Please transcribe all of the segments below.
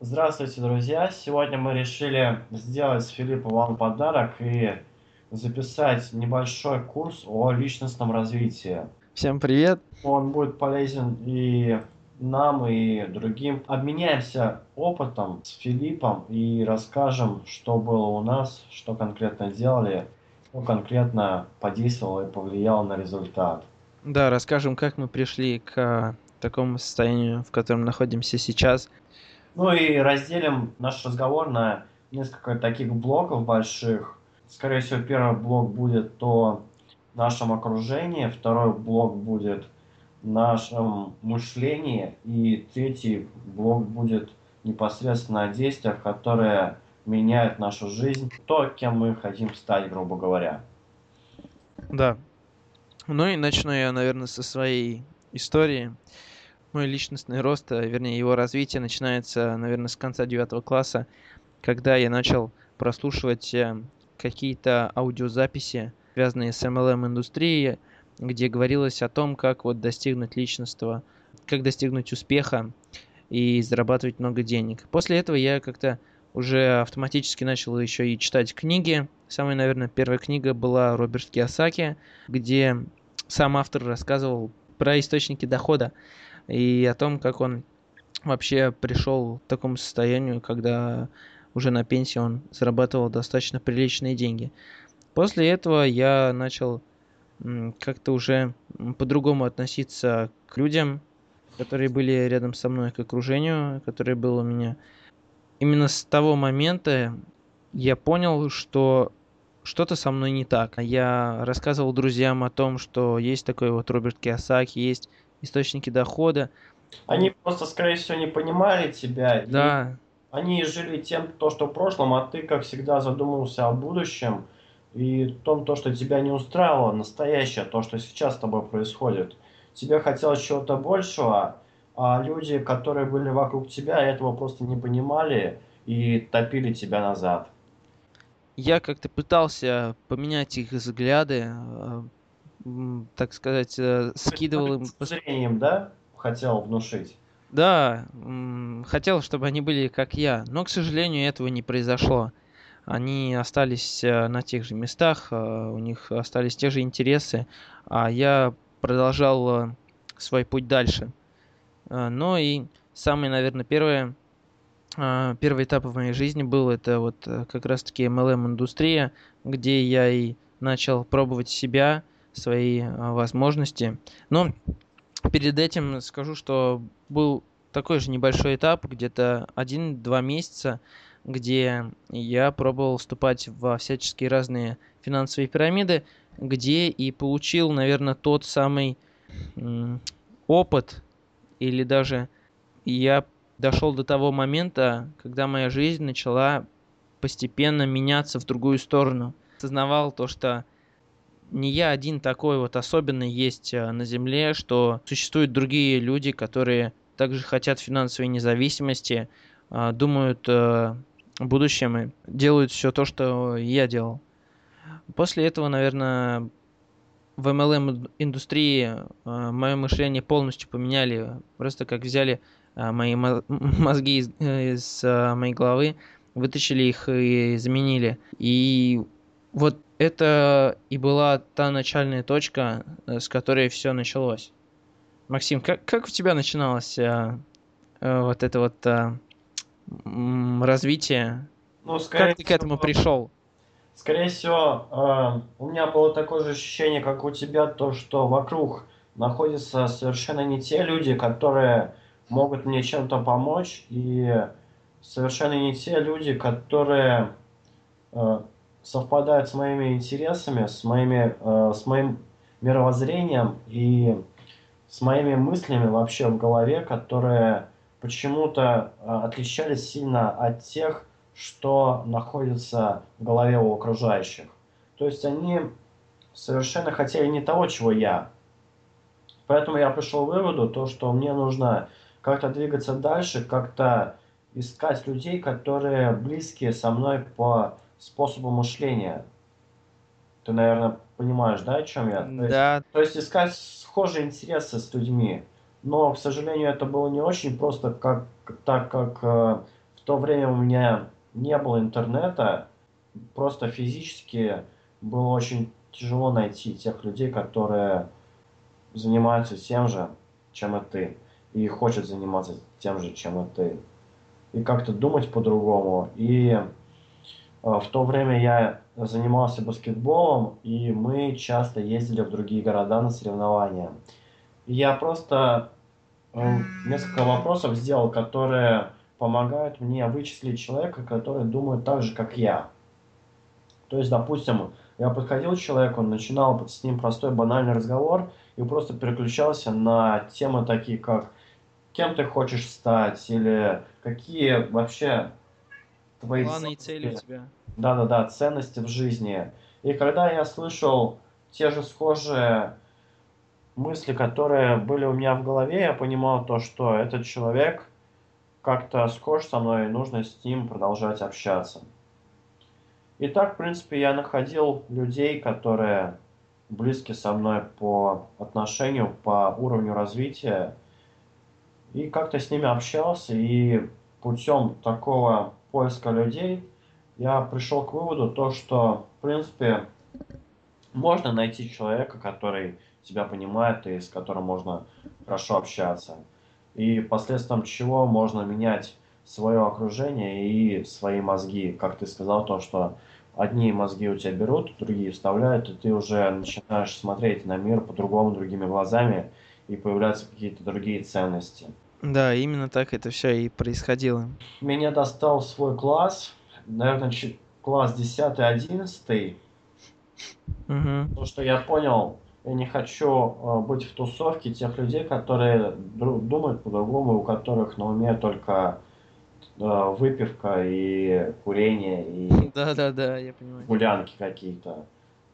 Здравствуйте, друзья! Сегодня мы решили сделать с Филиппом вам подарок и записать небольшой курс о личностном развитии. Всем привет! Он будет полезен и нам, и другим. Обменяемся опытом с Филиппом и расскажем, что было у нас, что конкретно делали, что конкретно подействовало и повлияло на результат. Да, расскажем, как мы пришли к такому состоянию, в котором находимся сейчас. Ну и разделим наш разговор на несколько таких блоков больших. Скорее всего, первый блок будет о нашем окружении, второй блок будет нашем мышлении, и третий блок будет непосредственно о действиях, которые меняют нашу жизнь, то, кем мы хотим стать, грубо говоря. Да. Ну и начну я, наверное, со своей истории мой личностный рост, а, вернее его развитие начинается, наверное, с конца девятого класса, когда я начал прослушивать э, какие-то аудиозаписи, связанные с MLM-индустрией, где говорилось о том, как вот достигнуть личностного, как достигнуть успеха и зарабатывать много денег. После этого я как-то уже автоматически начал еще и читать книги. Самая, наверное, первая книга была Роберт Киосаки, где сам автор рассказывал про источники дохода и о том, как он вообще пришел к такому состоянию, когда уже на пенсии он зарабатывал достаточно приличные деньги. После этого я начал как-то уже по-другому относиться к людям, которые были рядом со мной, к окружению, которое было у меня. Именно с того момента я понял, что что-то со мной не так. Я рассказывал друзьям о том, что есть такой вот Роберт Киосаки, есть источники дохода. Они просто, скорее всего, не понимали тебя. Да. Они жили тем, то, что в прошлом, а ты, как всегда, задумывался о будущем и том, то, что тебя не устраивало, настоящее, то, что сейчас с тобой происходит. Тебе хотелось чего-то большего, а люди, которые были вокруг тебя, этого просто не понимали и топили тебя назад. Я как-то пытался поменять их взгляды, э, так сказать, э, скидывал им... Зрением, да? Хотел внушить. Да, хотел, чтобы они были как я, но, к сожалению, этого не произошло. Они остались э, на тех же местах, э, у них остались те же интересы, а я продолжал свой путь дальше. Но и самый, наверное, первый, первый этап в моей жизни был это вот как раз-таки MLM-индустрия, где я и начал пробовать себя, свои а, возможности. Но перед этим скажу, что был такой же небольшой этап, где-то один-два месяца, где я пробовал вступать во всяческие разные финансовые пирамиды, где и получил, наверное, тот самый опыт, или даже я дошел до того момента, когда моя жизнь начала постепенно меняться в другую сторону. Осознавал то, что не я один такой вот особенный есть э, на Земле, что существуют другие люди, которые также хотят финансовой независимости, а, думают э, о будущем и делают все то, что я делал. После этого, наверное, в MLM индустрии э, мое мышление полностью поменяли. Просто как взяли мои мозги из, из моей головы, вытащили их и заменили. И вот это и была та начальная точка, э, с которой все началось. Максим, как, как у тебя начиналось а, а, вот это вот а, развитие? Ну, как ты к этому пришел? Скорее всего, э, у меня было такое же ощущение, как у тебя, то, что вокруг находятся совершенно не те люди, которые могут мне чем-то помочь, и совершенно не те люди, которые э, совпадают с моими интересами, с, моими, э, с моим мировоззрением и с моими мыслями вообще в голове, которые почему-то э, отличались сильно от тех, что находится в голове у окружающих. То есть они совершенно хотели не того, чего я. Поэтому я пришел к выводу, то, что мне нужно как-то двигаться дальше, как-то искать людей, которые близкие со мной по способу мышления. Ты, наверное, понимаешь, да, о чем я? То да. Есть, то есть искать схожие интересы с людьми. Но, к сожалению, это было не очень просто, как, так как э, то время у меня не было интернета, просто физически было очень тяжело найти тех людей, которые занимаются тем же, чем и ты, и хочет заниматься тем же, чем и ты. И как-то думать по-другому. И в то время я занимался баскетболом, и мы часто ездили в другие города на соревнования. Я просто э, несколько вопросов сделал, которые помогают мне вычислить человека, который думает так же, как я. То есть, допустим, я подходил к человеку, начинал с ним простой банальный разговор и просто переключался на темы такие, как кем ты хочешь стать или какие вообще твои планы и цели у тебя. Да-да-да, ценности в жизни. И когда я слышал те же схожие мысли, которые были у меня в голове, я понимал то, что этот человек как-то схож со мной, и нужно с ним продолжать общаться. И так, в принципе, я находил людей, которые близки со мной по отношению, по уровню развития, и как-то с ними общался, и путем такого поиска людей я пришел к выводу то, что, в принципе, можно найти человека, который тебя понимает и с которым можно хорошо общаться. И последствием чего можно менять свое окружение и свои мозги. Как ты сказал, то, что одни мозги у тебя берут, другие вставляют, и ты уже начинаешь смотреть на мир по-другому, другими глазами, и появляются какие-то другие ценности. Да, именно так это все и происходило. Меня достал свой класс, наверное, класс 10-11. Угу. То, что я понял, я не хочу э, быть в тусовке тех людей, которые думают по-другому, у которых на уме только э, выпивка и курение и да, да, да, я понимаю. гулянки какие-то.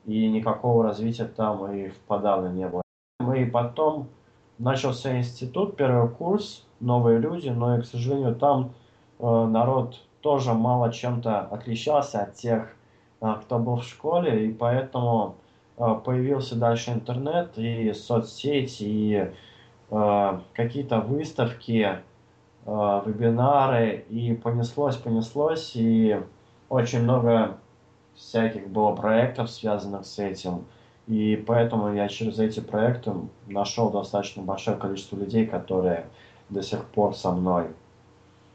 И никакого развития там и подавно не было. И потом начался институт, первый курс, новые люди, но, и, к сожалению, там э, народ тоже мало чем-то отличался от тех, э, кто был в школе, и поэтому э, появился дальше интернет и соцсети, и э, какие-то выставки, вебинары, и понеслось, понеслось, и очень много всяких было проектов, связанных с этим. И поэтому я через эти проекты нашел достаточно большое количество людей, которые до сих пор со мной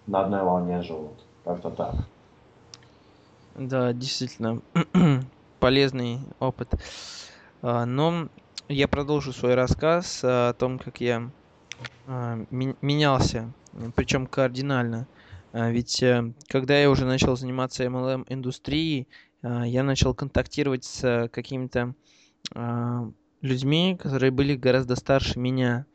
на одной волне живут. Как-то так. Да, действительно, полезный опыт. А, но я продолжу свой рассказ о том, как я а, менялся, причем кардинально. А, ведь э, когда я уже начал заниматься MLM-индустрией, я начал контактировать с какими-то людьми, которые были гораздо старше меня.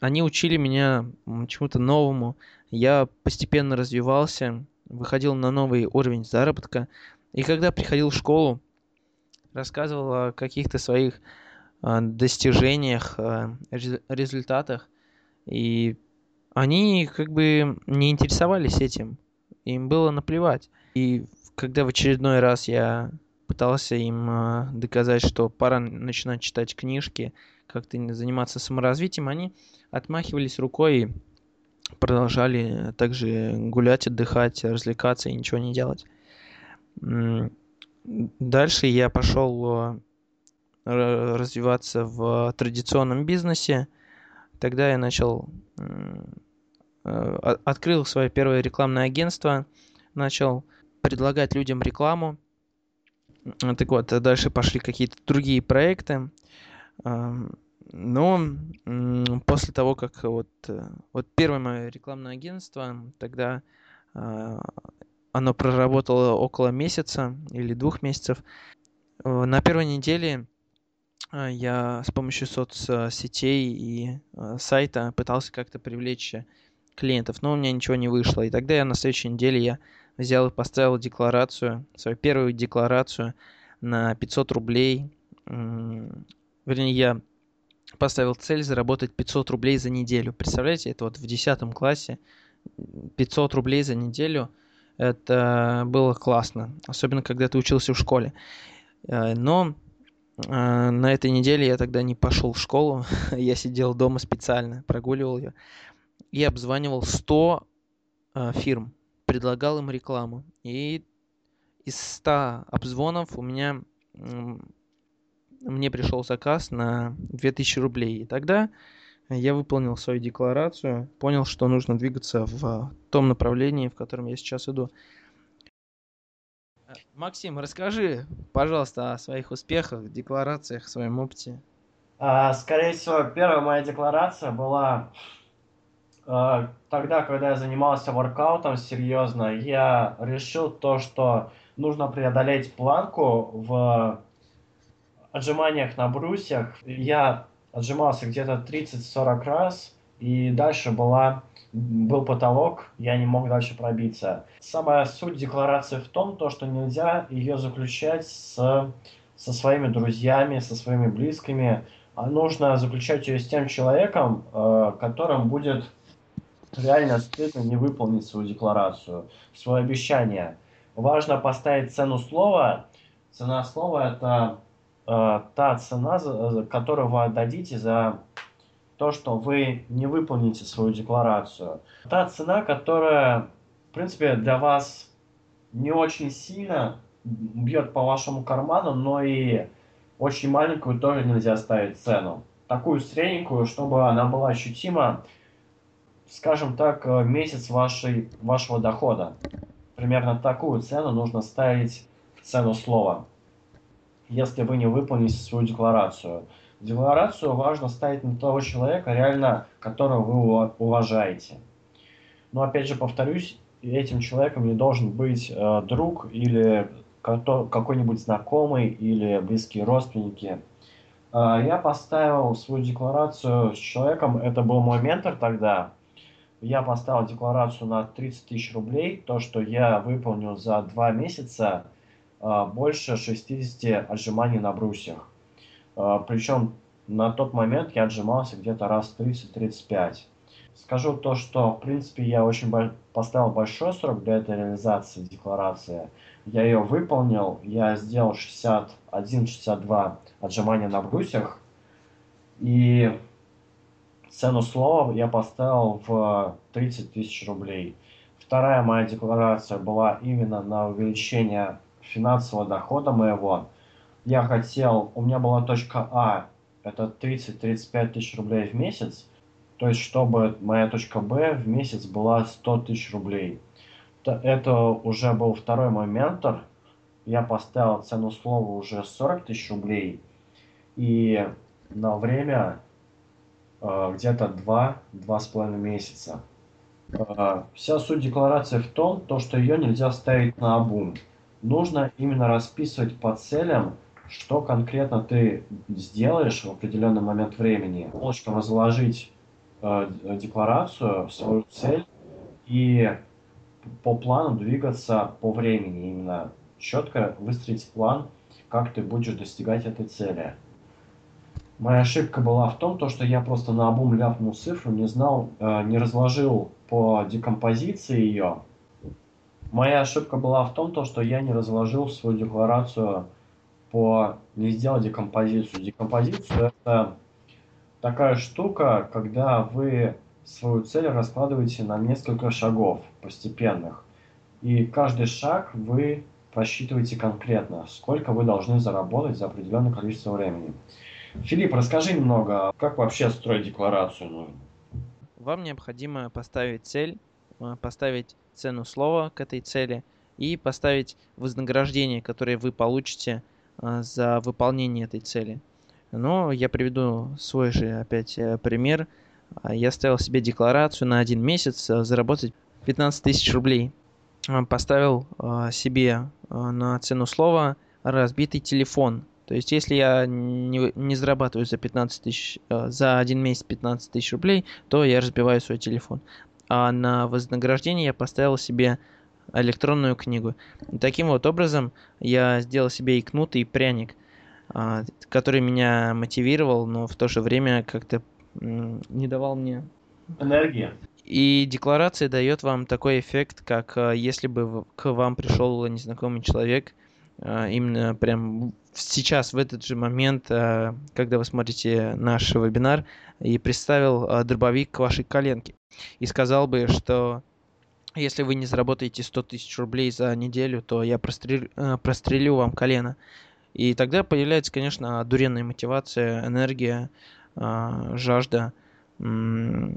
Они учили меня чему-то новому. Я постепенно развивался, выходил на новый уровень заработка. И когда приходил в школу, рассказывал о каких-то своих достижениях, результатах. И они как бы не интересовались этим. Им было наплевать. И когда в очередной раз я пытался им э, доказать, что пора начинать читать книжки, как-то заниматься саморазвитием, они отмахивались рукой и продолжали также гулять, отдыхать, развлекаться и ничего не делать. Дальше я пошел э, развиваться в традиционном бизнесе. Тогда я начал Э, открыл свое первое рекламное агентство, начал предлагать людям рекламу. Так вот, дальше пошли какие-то другие проекты. Но после того, как вот, э, вот первое мое рекламное агентство, тогда э, оно проработало около месяца или двух месяцев. На первой неделе я с помощью соцсетей и сайта пытался как-то привлечь клиентов, но у меня ничего не вышло. И тогда я на следующей неделе я взял и поставил декларацию, свою первую декларацию на 500 рублей. Вернее, я поставил цель заработать 500 рублей за неделю. Представляете, это вот в 10 классе 500 рублей за неделю. Это было классно, особенно когда ты учился в школе. Э, но э, на этой неделе я тогда не пошел в школу, я сидел дома специально, прогуливал ее и обзванивал 100 э, фирм, предлагал им рекламу. И из 100 обзвонов у меня мне пришел заказ на 2000 рублей. И тогда я выполнил свою декларацию, понял, что нужно двигаться в том направлении, в котором я сейчас иду. Максим, расскажи, пожалуйста, о своих успехах, декларациях, своем опыте. А, скорее всего, первая моя декларация была а, тогда, когда я занимался воркаутом серьезно. Я решил то, что нужно преодолеть планку в отжиманиях на брусьях. Я отжимался где-то 30-40 раз, и дальше была, был потолок, я не мог дальше пробиться. Самая суть декларации в том, то, что нельзя ее заключать с, со своими друзьями, со своими близкими, а нужно заключать ее с тем человеком, э, которым будет реально стыдно не выполнить свою декларацию, свое обещание. Важно поставить цену слова. Цена слова – это та цена, которую вы отдадите за то, что вы не выполните свою декларацию. Та цена, которая, в принципе, для вас не очень сильно бьет по вашему карману, но и очень маленькую тоже нельзя ставить цену. Такую средненькую, чтобы она была ощутима, скажем так, э, месяц вашей, вашего дохода. Примерно такую цену нужно ставить цену слова, если вы не выполните свою декларацию. Декларацию важно ставить на того человека, реально, которого вы уважаете. Но опять же повторюсь, этим человеком не должен быть э, друг или какой-нибудь знакомый или близкие родственники. Э, я поставил свою декларацию с человеком, это был мой ментор тогда. Я поставил декларацию на 30 тысяч рублей, то, что я выполнил за два месяца больше 60 отжиманий на брусьях. А, Причем на тот момент я отжимался где-то раз 30-35. Скажу то, что, в принципе, я очень поставил большой срок для этой реализации декларации. Я ее выполнил, я сделал 61-62 отжимания на брусьях. И цену слова я поставил в 30 тысяч рублей. Вторая моя декларация была именно на увеличение финансового дохода моего я хотел, у меня была точка А, это 30-35 тысяч рублей в месяц, то есть чтобы моя точка Б в месяц была 100 тысяч рублей. Это уже был второй мой ментор, я поставил цену слова уже 40 тысяч рублей, и на время э, где-то 2-2,5 месяца. Э, вся суть декларации в том, то, что ее нельзя ставить на обум. Нужно именно расписывать по целям, что конкретно ты сделаешь в определенный момент времени, полочкам разложить э, декларацию, свою цель и по плану двигаться по времени, именно четко выстроить план, как ты будешь достигать этой цели. Моя ошибка была в том, то, что я просто на обум ляпнул цифру, не знал, э, не разложил по декомпозиции ее. Моя ошибка была в том, то, что я не разложил свою декларацию по не сделать декомпозицию. Декомпозицию это такая штука, когда вы свою цель раскладываете на несколько шагов постепенных. И каждый шаг вы просчитываете конкретно, сколько вы должны заработать за определенное количество времени. Филипп, расскажи немного, как вообще строить декларацию нужно? Вам необходимо поставить цель, э, поставить цену слова к этой цели и поставить вознаграждение, которое вы получите а, за выполнение этой цели. Но я приведу свой же опять э, пример. А, я ставил себе декларацию на один месяц э, заработать 15 тысяч рублей. А, поставил себе на цену слова разбитый телефон. То есть, если я не, не зарабатываю за 15 тысяч, за один месяц 15 тысяч рублей, то я разбиваю свой телефон. А на вознаграждение я поставил себе электронную книгу. Таким вот образом я сделал себе и кнут, и пряник, а, который меня мотивировал, но в то же время как-то не давал мне... Энергия. И декларация дает вам такой эффект, как а, если бы к вам пришел незнакомый человек, а, именно прям сейчас, в этот же момент, когда вы смотрите наш вебинар, и представил дробовик к вашей коленке. И сказал бы, что если вы не заработаете 100 тысяч рублей за неделю, то я прострелю, э, прострелю вам колено. И тогда появляется, конечно, дуренная мотивация, энергия, э, жажда э,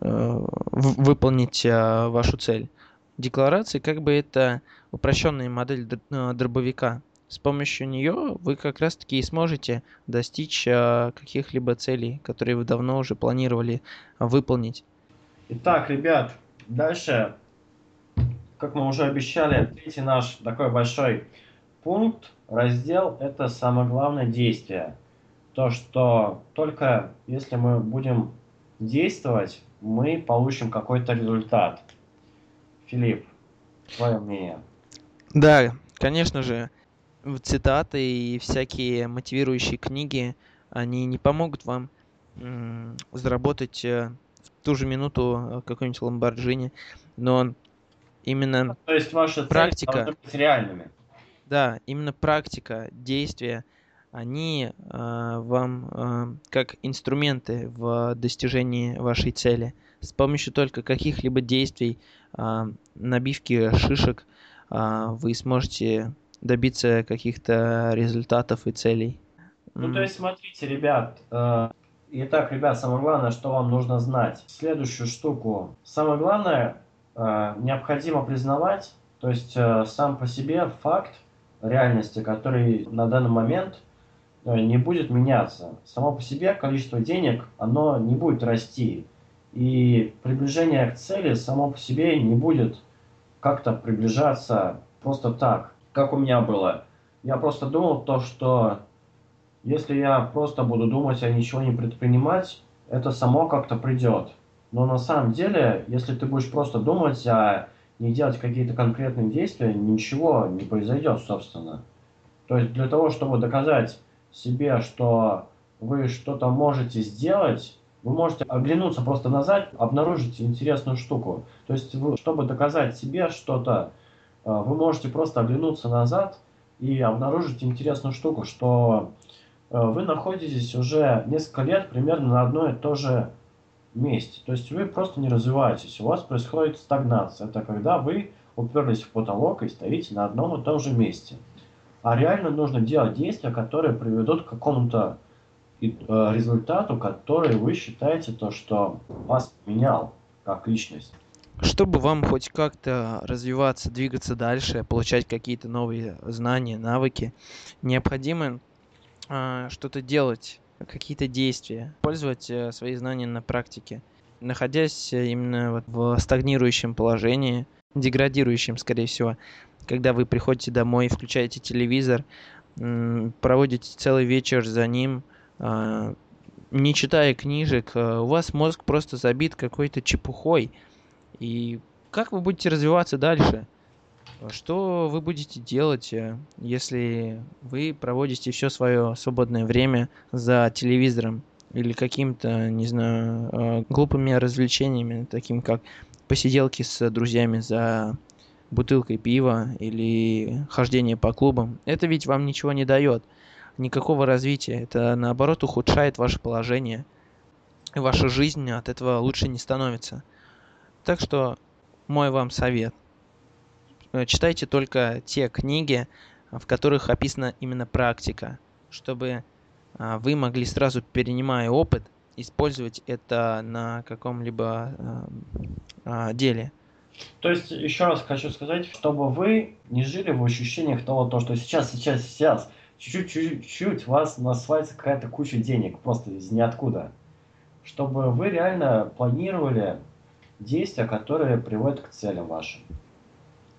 выполнить вашу цель. Декларации как бы это упрощенная модель дробовика. С помощью нее вы как раз таки и сможете достичь каких-либо целей, которые вы давно уже планировали выполнить. Итак, ребят, дальше как мы уже обещали, третий наш такой большой пункт, раздел, это самое главное действие. То, что только если мы будем действовать, мы получим какой-то результат. Филипп, твое мнение? Да, конечно же, цитаты и всякие мотивирующие книги, они не помогут вам заработать э, ту же минуту э, какой-нибудь Ламборджини, но именно ну, То есть ваша практика, цель быть реальными. Да, именно практика, действия, они э, вам э, как инструменты в достижении вашей цели. С помощью только каких-либо действий, э, набивки шишек, э, вы сможете добиться каких-то результатов и целей. Ну, то есть, смотрите, ребят, э, итак, ребят, самое главное, что вам нужно знать. Следующую штуку. Самое главное, Э, необходимо признавать, то есть э, сам по себе факт реальности, который на данный момент э, не будет меняться. Само по себе количество денег, оно не будет расти. И приближение к цели само по себе не будет как-то приближаться просто так, как у меня было. Я просто думал то, что если я просто буду думать, а ничего не предпринимать, это само как-то придет. Но на самом деле, если ты будешь просто думать, а не делать какие-то конкретные действия, ничего не произойдет, собственно. То есть для того, чтобы доказать себе, что вы что-то можете сделать, вы можете оглянуться просто назад, обнаружить интересную штуку. То есть, вы, чтобы доказать себе что-то, э, вы можете просто оглянуться назад и обнаружить интересную штуку, что вы находитесь уже несколько лет примерно на одной и той же месте. То есть вы просто не развиваетесь, у вас происходит стагнация. Это когда вы уперлись в потолок и стоите на одном и том же месте. А реально нужно делать действия, которые приведут к какому-то э, результату, который вы считаете то, что вас менял как личность. Чтобы вам хоть как-то развиваться, двигаться дальше, получать какие-то новые знания, навыки, необходимо э, что-то делать какие-то действия, использовать э, свои знания на практике. Находясь э, именно вот в стагнирующем положении, деградирующем, скорее всего, когда вы приходите домой, включаете телевизор, проводите целый вечер за ним, а, не читая книжек, э, у вас мозг просто забит какой-то чепухой. И как вы будете развиваться дальше? Что вы будете делать, э, если вы проводите все свое свободное время за телевизором или каким-то, не знаю, э, глупыми развлечениями, таким как посиделки с друзьями за бутылкой пива или хождение по клубам. Это ведь вам ничего не дает, никакого развития. Это наоборот ухудшает ваше положение. И ваша жизнь от этого лучше не становится. Так что мой вам совет – Э, читайте только те книги, в которых описана именно практика, чтобы а, вы могли сразу, перенимая опыт, использовать это на каком-либо а, деле. То есть, еще раз хочу сказать, чтобы вы не жили в ощущениях того, то, что сейчас, сейчас, сейчас, чуть-чуть вас насвается какая-то куча денег, просто из ниоткуда. Чтобы вы реально планировали действия, которые приводят к целям вашим.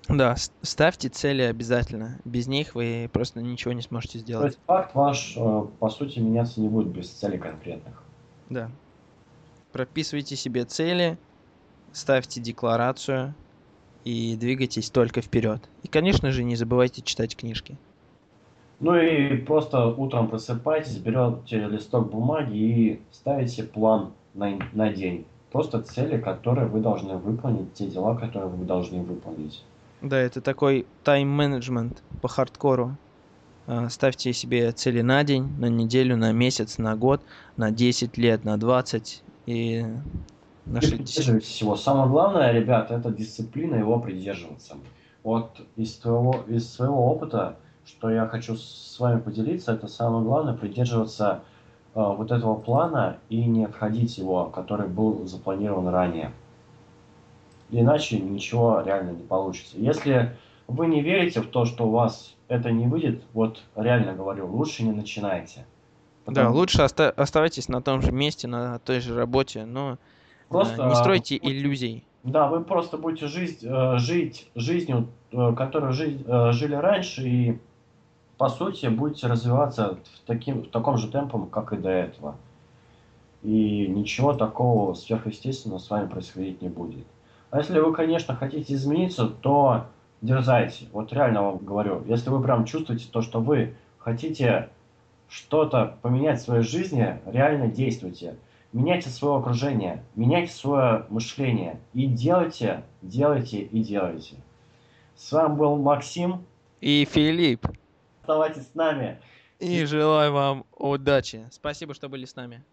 Да, ставьте цели обязательно. Без них вы просто ничего не сможете сделать. То есть факт ваш, э, по сути, меняться не будет без целей конкретных. Да. Прописывайте себе цели, ставьте декларацию и двигайтесь только вперед. И, конечно же, не забывайте читать книжки. Ну и просто утром просыпайтесь, берете листок бумаги и ставите план на, на день. Просто цели, которые вы должны выполнить, те дела, которые вы должны выполнить. Да, это такой тайм-менеджмент по хардкору. А, ставьте себе цели на день, на неделю, на месяц, на год, на 10 лет, на 20. И нашей придерживайтесь его. Самое главное, ребята, это дисциплина, его придерживаться. Вот из, твоего, из своего опыта, что я хочу с вами поделиться, это самое главное, придерживаться э, вот этого плана и не обходить его, который был запланирован ранее. Иначе ничего реально не получится. Если вы не верите в то, что у вас это не выйдет, вот реально говорю, лучше не начинайте. Да, лучше оста- оставайтесь на том же месте, на той же работе, но э, Просто, не а, стройте иллюзий. Да, вы просто будете жить, э, жить жизнью, э, которую жи- э, жили раньше, и по сути будете развиваться в, таким, в таком же темпом, как и до этого. И ничего такого сверхъестественного с вами происходить не будет. А если вы, конечно, хотите измениться, то дерзайте. Вот реально вам говорю, если вы прям чувствуете то, что вы хотите что-то поменять в своей жизни, реально действуйте. Меняйте свое окружение, меняйте свое мышление и делайте, делайте и делайте. С вами был Максим. И Филипп. Оставайтесь с нами. И желаю вам удачи. Спасибо, что были с нами.